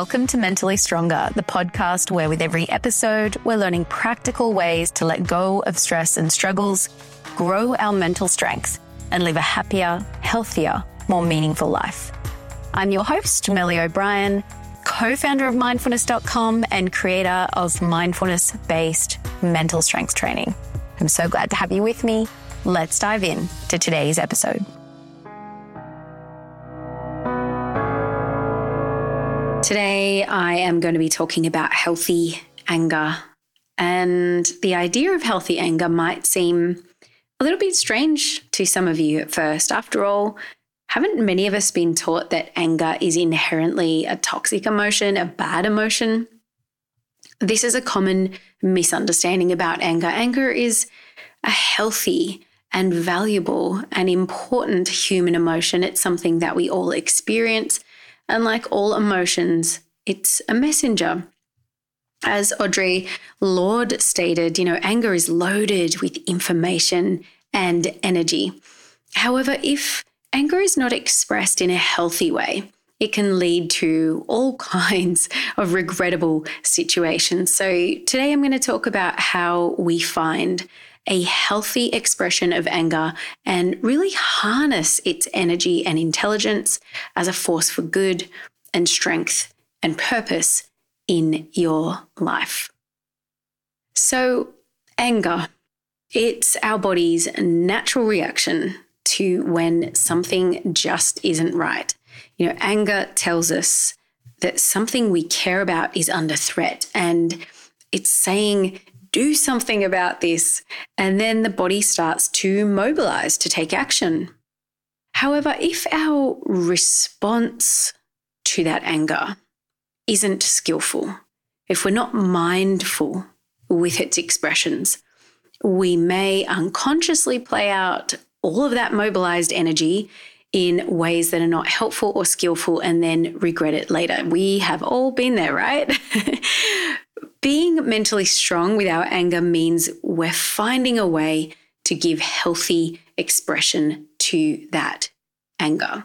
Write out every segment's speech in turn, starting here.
Welcome to Mentally Stronger, the podcast where with every episode, we're learning practical ways to let go of stress and struggles, grow our mental strength, and live a happier, healthier, more meaningful life. I'm your host, Melli O'Brien, co founder of mindfulness.com and creator of mindfulness based mental strength training. I'm so glad to have you with me. Let's dive in to today's episode. Today, I am going to be talking about healthy anger. And the idea of healthy anger might seem a little bit strange to some of you at first. After all, haven't many of us been taught that anger is inherently a toxic emotion, a bad emotion? This is a common misunderstanding about anger. Anger is a healthy and valuable and important human emotion. It's something that we all experience and like all emotions, it's a messenger. As Audre Lorde stated, you know, anger is loaded with information and energy. However, if anger is not expressed in a healthy way, it can lead to all kinds of regrettable situations. So, today I'm going to talk about how we find a healthy expression of anger and really harness its energy and intelligence as a force for good and strength and purpose in your life. So, anger, it's our body's natural reaction to when something just isn't right. You know, anger tells us that something we care about is under threat and it's saying do something about this. And then the body starts to mobilize to take action. However, if our response to that anger isn't skillful, if we're not mindful with its expressions, we may unconsciously play out all of that mobilized energy in ways that are not helpful or skillful and then regret it later. We have all been there, right? Being mentally strong with our anger means we're finding a way to give healthy expression to that anger.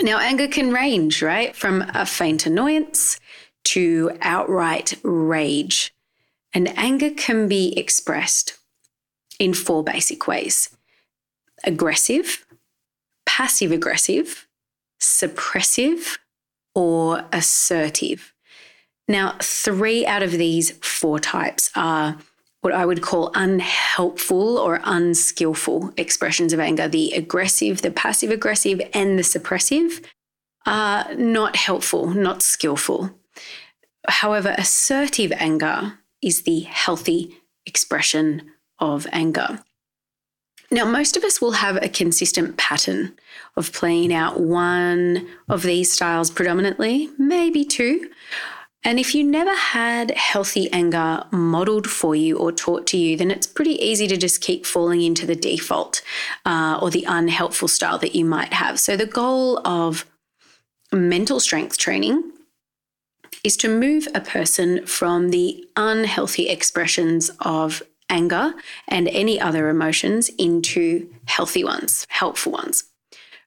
Now, anger can range, right, from a faint annoyance to outright rage. And anger can be expressed in four basic ways aggressive, passive aggressive, suppressive, or assertive. Now, three out of these four types are what I would call unhelpful or unskillful expressions of anger. The aggressive, the passive aggressive, and the suppressive are not helpful, not skillful. However, assertive anger is the healthy expression of anger. Now, most of us will have a consistent pattern of playing out one of these styles predominantly, maybe two. And if you never had healthy anger modeled for you or taught to you, then it's pretty easy to just keep falling into the default uh, or the unhelpful style that you might have. So, the goal of mental strength training is to move a person from the unhealthy expressions of anger and any other emotions into healthy ones, helpful ones.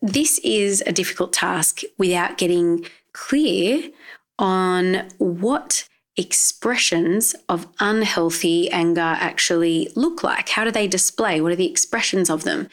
This is a difficult task without getting clear on what expressions of unhealthy anger actually look like. How do they display? What are the expressions of them?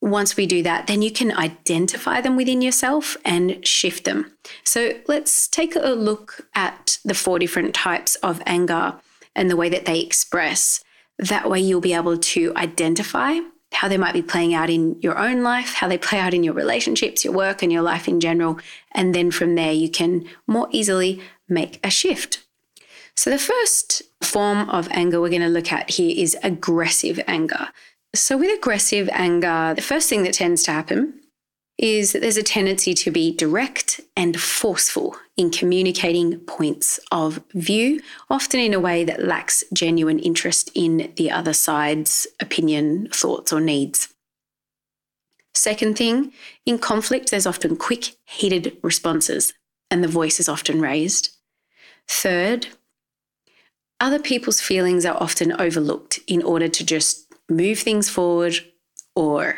Once we do that, then you can identify them within yourself and shift them. So let's take a look at the four different types of anger and the way that they express. That way, you'll be able to identify how they might be playing out in your own life, how they play out in your relationships, your work, and your life in general. And then from there, you can more easily make a shift. So, the first form of anger we're going to look at here is aggressive anger. So, with aggressive anger, the first thing that tends to happen is that there's a tendency to be direct and forceful in communicating points of view, often in a way that lacks genuine interest in the other side's opinion, thoughts, or needs. Second thing, in conflict, there's often quick, heated responses, and the voice is often raised. Third, other people's feelings are often overlooked in order to just move things forward or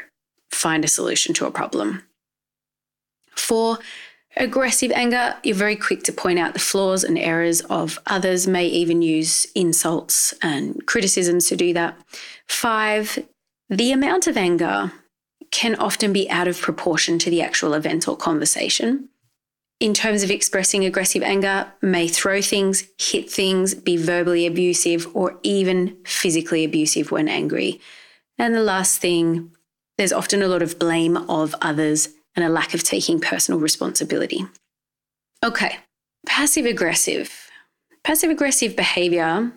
find a solution to a problem. Four, Aggressive anger, you're very quick to point out the flaws and errors of others, may even use insults and criticisms to do that. Five, the amount of anger can often be out of proportion to the actual event or conversation. In terms of expressing aggressive anger, may throw things, hit things, be verbally abusive, or even physically abusive when angry. And the last thing, there's often a lot of blame of others and a lack of taking personal responsibility. Okay, passive aggressive. Passive aggressive behavior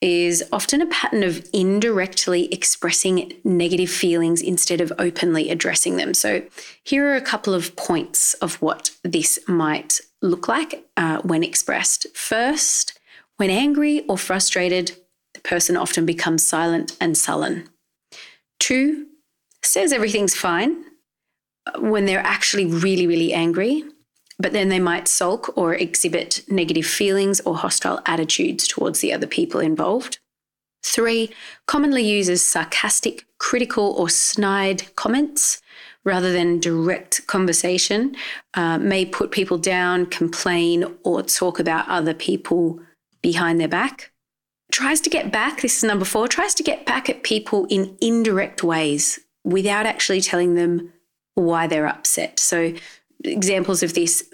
is often a pattern of indirectly expressing negative feelings instead of openly addressing them. So, here are a couple of points of what this might look like uh, when expressed. First, when angry or frustrated, the person often becomes silent and sullen. Two, says everything's fine when they're actually really, really angry, but then they might sulk or exhibit negative feelings or hostile attitudes towards the other people involved. Three, commonly uses sarcastic, critical, or snide comments rather than direct conversation, uh, may put people down, complain, or talk about other people behind their back. Tries to get back, this is number four, tries to get back at people in indirect ways without actually telling them why they're upset. So, examples of this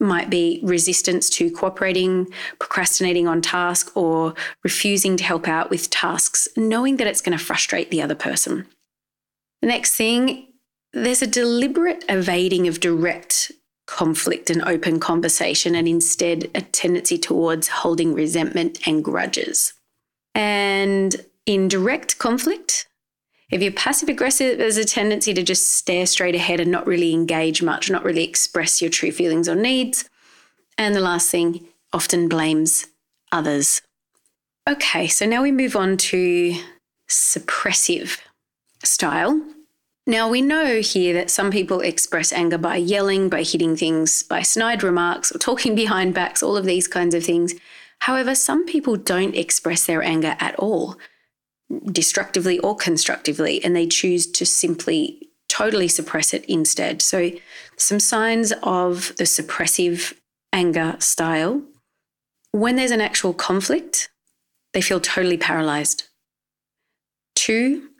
might be resistance to cooperating, procrastinating on task, or refusing to help out with tasks, knowing that it's going to frustrate the other person. The next thing, there's a deliberate evading of direct conflict and open conversation, and instead a tendency towards holding resentment and grudges. And in direct conflict, if you're passive aggressive, there's a tendency to just stare straight ahead and not really engage much, not really express your true feelings or needs. And the last thing, often blames others. Okay, so now we move on to suppressive style. Now, we know here that some people express anger by yelling, by hitting things, by snide remarks, or talking behind backs, all of these kinds of things. However, some people don't express their anger at all destructively or constructively, and they choose to simply totally suppress it instead. So, some signs of the suppressive anger style when there's an actual conflict, they feel totally paralyzed. Two,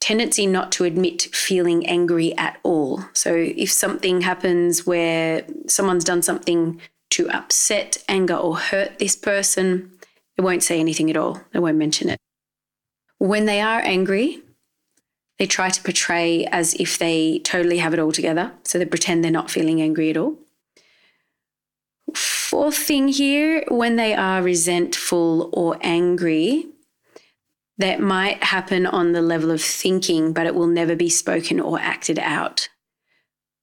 tendency not to admit feeling angry at all. So, if something happens where someone's done something to upset, anger, or hurt this person, they won't say anything at all. They won't mention it. When they are angry, they try to portray as if they totally have it all together. So they pretend they're not feeling angry at all. Fourth thing here, when they are resentful or angry, that might happen on the level of thinking, but it will never be spoken or acted out.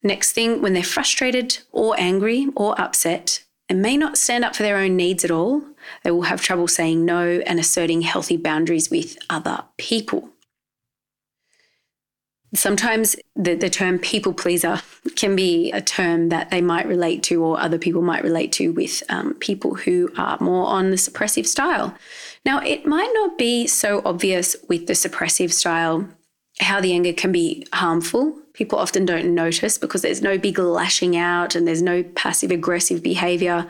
Next thing, when they're frustrated or angry or upset, and may not stand up for their own needs at all, they will have trouble saying no and asserting healthy boundaries with other people. Sometimes the, the term people pleaser can be a term that they might relate to, or other people might relate to, with um, people who are more on the suppressive style. Now, it might not be so obvious with the suppressive style how the anger can be harmful. People often don't notice because there's no big lashing out and there's no passive aggressive behavior.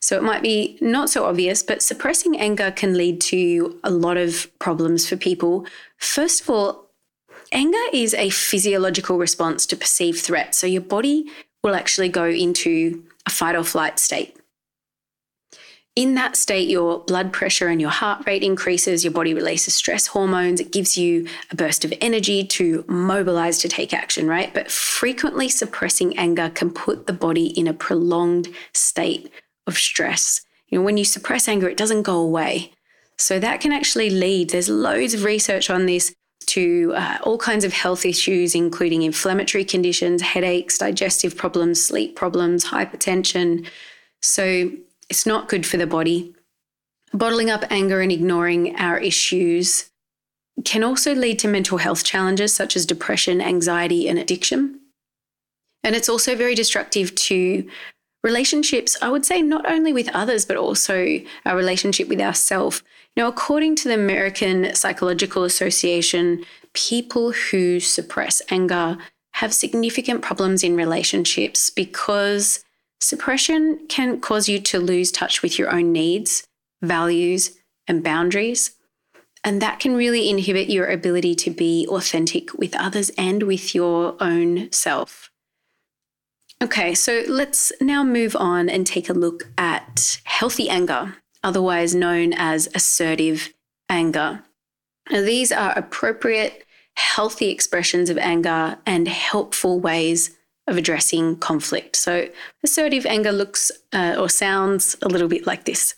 So it might be not so obvious, but suppressing anger can lead to a lot of problems for people. First of all, anger is a physiological response to perceived threat. So your body will actually go into a fight or flight state. In that state, your blood pressure and your heart rate increases, your body releases stress hormones, it gives you a burst of energy to mobilize to take action, right? But frequently suppressing anger can put the body in a prolonged state of stress. You know, when you suppress anger, it doesn't go away. So that can actually lead, there's loads of research on this, to uh, all kinds of health issues, including inflammatory conditions, headaches, digestive problems, sleep problems, hypertension. So it's not good for the body. Bottling up anger and ignoring our issues can also lead to mental health challenges such as depression, anxiety, and addiction. And it's also very destructive to relationships, I would say, not only with others, but also our relationship with ourselves. Now, according to the American Psychological Association, people who suppress anger have significant problems in relationships because suppression can cause you to lose touch with your own needs, values, and boundaries. And that can really inhibit your ability to be authentic with others and with your own self. Okay, so let's now move on and take a look at healthy anger, otherwise known as assertive anger. Now, these are appropriate, healthy expressions of anger and helpful ways of addressing conflict. So, assertive anger looks uh, or sounds a little bit like this.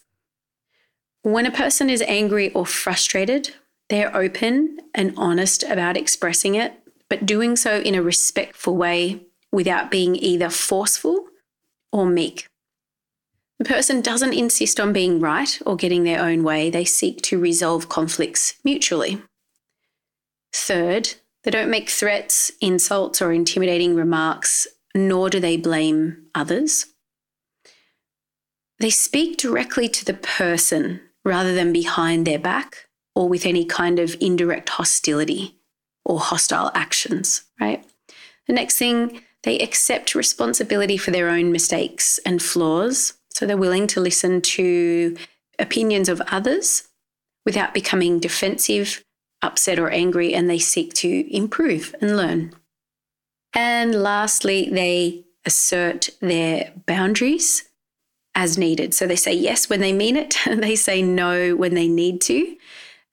When a person is angry or frustrated, they're open and honest about expressing it, but doing so in a respectful way without being either forceful or meek. The person doesn't insist on being right or getting their own way, they seek to resolve conflicts mutually. Third, they don't make threats, insults, or intimidating remarks, nor do they blame others. They speak directly to the person rather than behind their back or with any kind of indirect hostility or hostile actions, right? The next thing, they accept responsibility for their own mistakes and flaws. So they're willing to listen to opinions of others without becoming defensive, upset, or angry, and they seek to improve and learn. And lastly, they assert their boundaries as needed. So they say yes when they mean it, and they say no when they need to,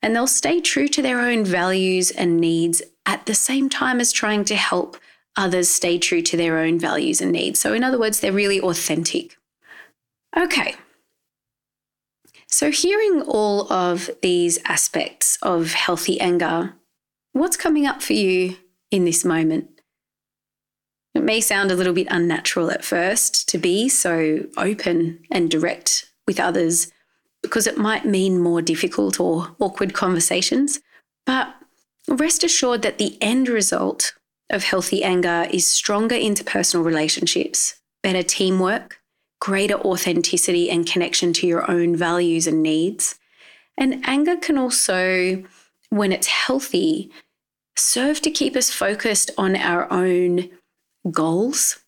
and they'll stay true to their own values and needs at the same time as trying to help others stay true to their own values and needs. So, in other words, they're really authentic. Okay. So, hearing all of these aspects of healthy anger, what's coming up for you in this moment? It may sound a little bit unnatural at first to be so open and direct with others because it might mean more difficult or awkward conversations. But rest assured that the end result of healthy anger is stronger interpersonal relationships, better teamwork, greater authenticity and connection to your own values and needs. And anger can also, when it's healthy, serve to keep us focused on our own goals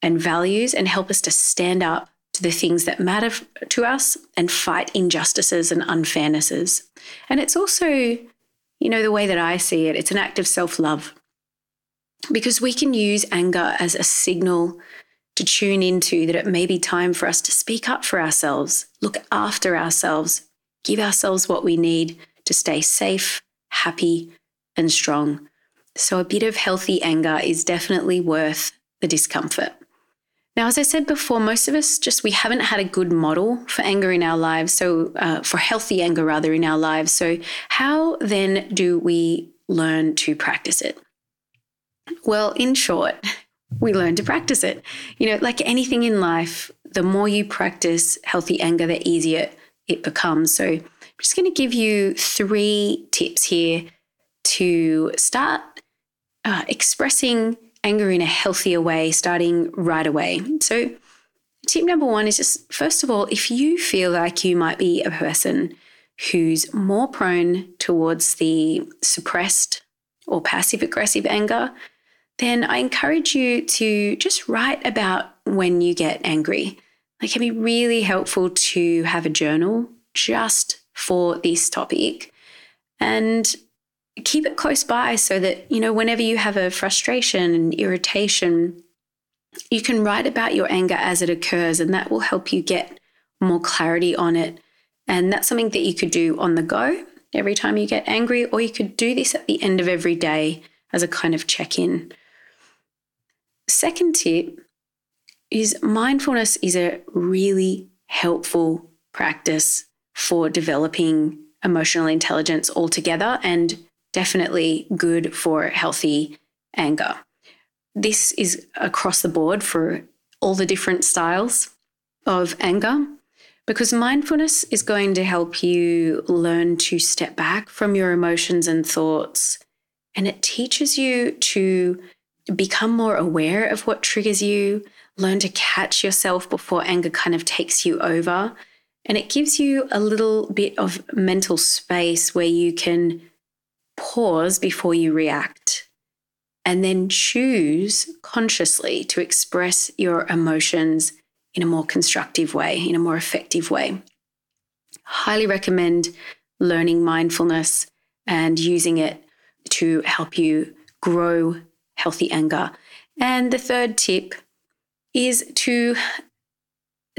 and values and help us to stand up to the things that matter to us and fight injustices and unfairnesses. And it's also, you know, the way that I see it, it's an act of self love because we can use anger as a signal to tune into that it may be time for us to speak up for ourselves, look after ourselves, give ourselves what we need to stay safe, happy, and strong. So, a bit of healthy anger is definitely worth the discomfort. Now, as I said before, most of us just we haven't had a good model for anger in our lives, so uh, for healthy anger rather in our lives. So, how then do we learn to practice it? Well, in short, we learn to practice it. You know, like anything in life, the more you practice healthy anger, the easier it becomes. So, I'm just going to give you three tips here to start uh, expressing anger in a healthier way, starting right away. So, tip number one is just first of all, if you feel like you might be a person who's more prone towards the suppressed or passive aggressive anger, then I encourage you to just write about when you get angry. It can be really helpful to have a journal just for this topic and keep it close by so that, you know, whenever you have a frustration and irritation, you can write about your anger as it occurs, and that will help you get more clarity on it. And that's something that you could do on the go every time you get angry, or you could do this at the end of every day as a kind of check in. Second tip is mindfulness is a really helpful practice for developing emotional intelligence altogether and definitely good for healthy anger. This is across the board for all the different styles of anger because mindfulness is going to help you learn to step back from your emotions and thoughts. And it teaches you to become more aware of what triggers you, learn to catch yourself before anger kind of takes you over. And it gives you a little bit of mental space where you can pause before you react and then choose consciously to express your emotions in a more constructive way, in a more effective way. Highly recommend learning mindfulness and using it to help you grow healthy anger. And the third tip is to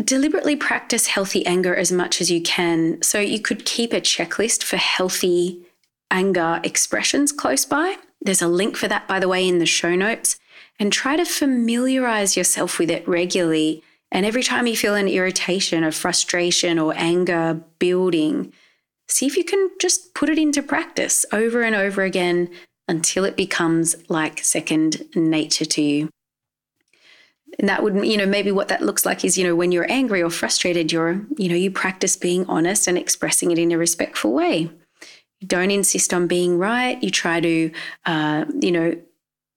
deliberately practice healthy anger as much as you can. So you could keep a checklist for healthy anger expressions close by. There's a link for that, by the way, in the show notes. And try to familiarize yourself with it regularly. And every time you feel an irritation or frustration or anger building, see if you can just put it into practice over and over again until it becomes like second nature to you. And that would, you know, maybe what that looks like is, you know, when you're angry or frustrated, you're, you know, you practice being honest and expressing it in a respectful way. You don't insist on being right. You try to, uh, you know,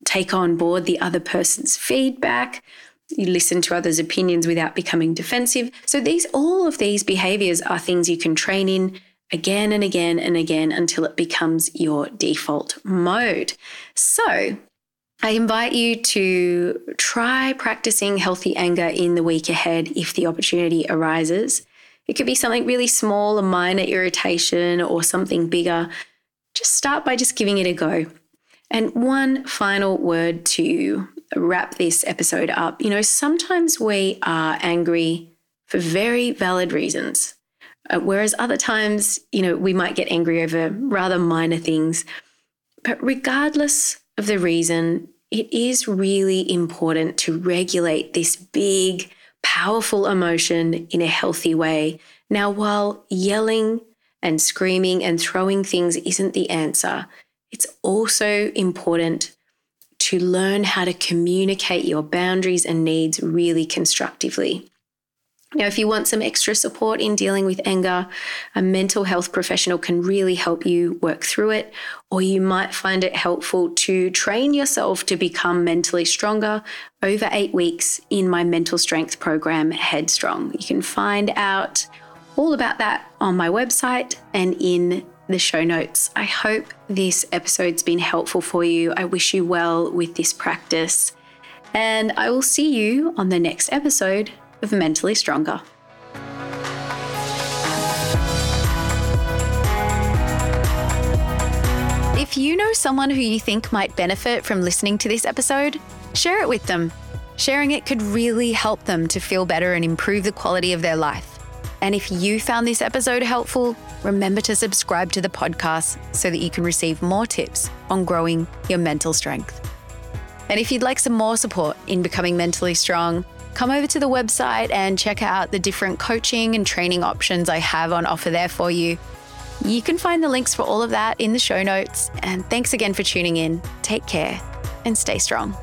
take on board the other person's feedback. You listen to others' opinions without becoming defensive. So these, all of these behaviors are things you can train in again and again and again until it becomes your default mode. So I invite you to try practicing healthy anger in the week ahead if the opportunity arises. It could be something really small, a minor irritation, or something bigger. Just start by just giving it a go. And one final word to wrap this episode up. You know, sometimes we are angry for very valid reasons, uh, whereas other times, you know, we might get angry over rather minor things. But regardless of the reason, it is really important to regulate this big, powerful emotion in a healthy way. Now, while yelling and screaming and throwing things isn't the answer, it's also important to learn how to communicate your boundaries and needs really constructively. Now, if you want some extra support in dealing with anger, a mental health professional can really help you work through it, or you might find it helpful to train yourself to become mentally stronger over eight weeks in my mental strength program, Headstrong. You can find out all about that on my website and in the show notes. I hope this episode's been helpful for you. I wish you well with this practice, and I will see you on the next episode of Mentally Stronger. If you know someone who you think might benefit from listening to this episode, share it with them. Sharing it could really help them to feel better and improve the quality of their life. And if you found this episode helpful, remember to subscribe to the podcast so that you can receive more tips on growing your mental strength. And if you'd like some more support in becoming mentally strong, come over to the website and check out the different coaching and training options I have on offer there for you. You can find the links for all of that in the show notes. And thanks again for tuning in. Take care and stay strong.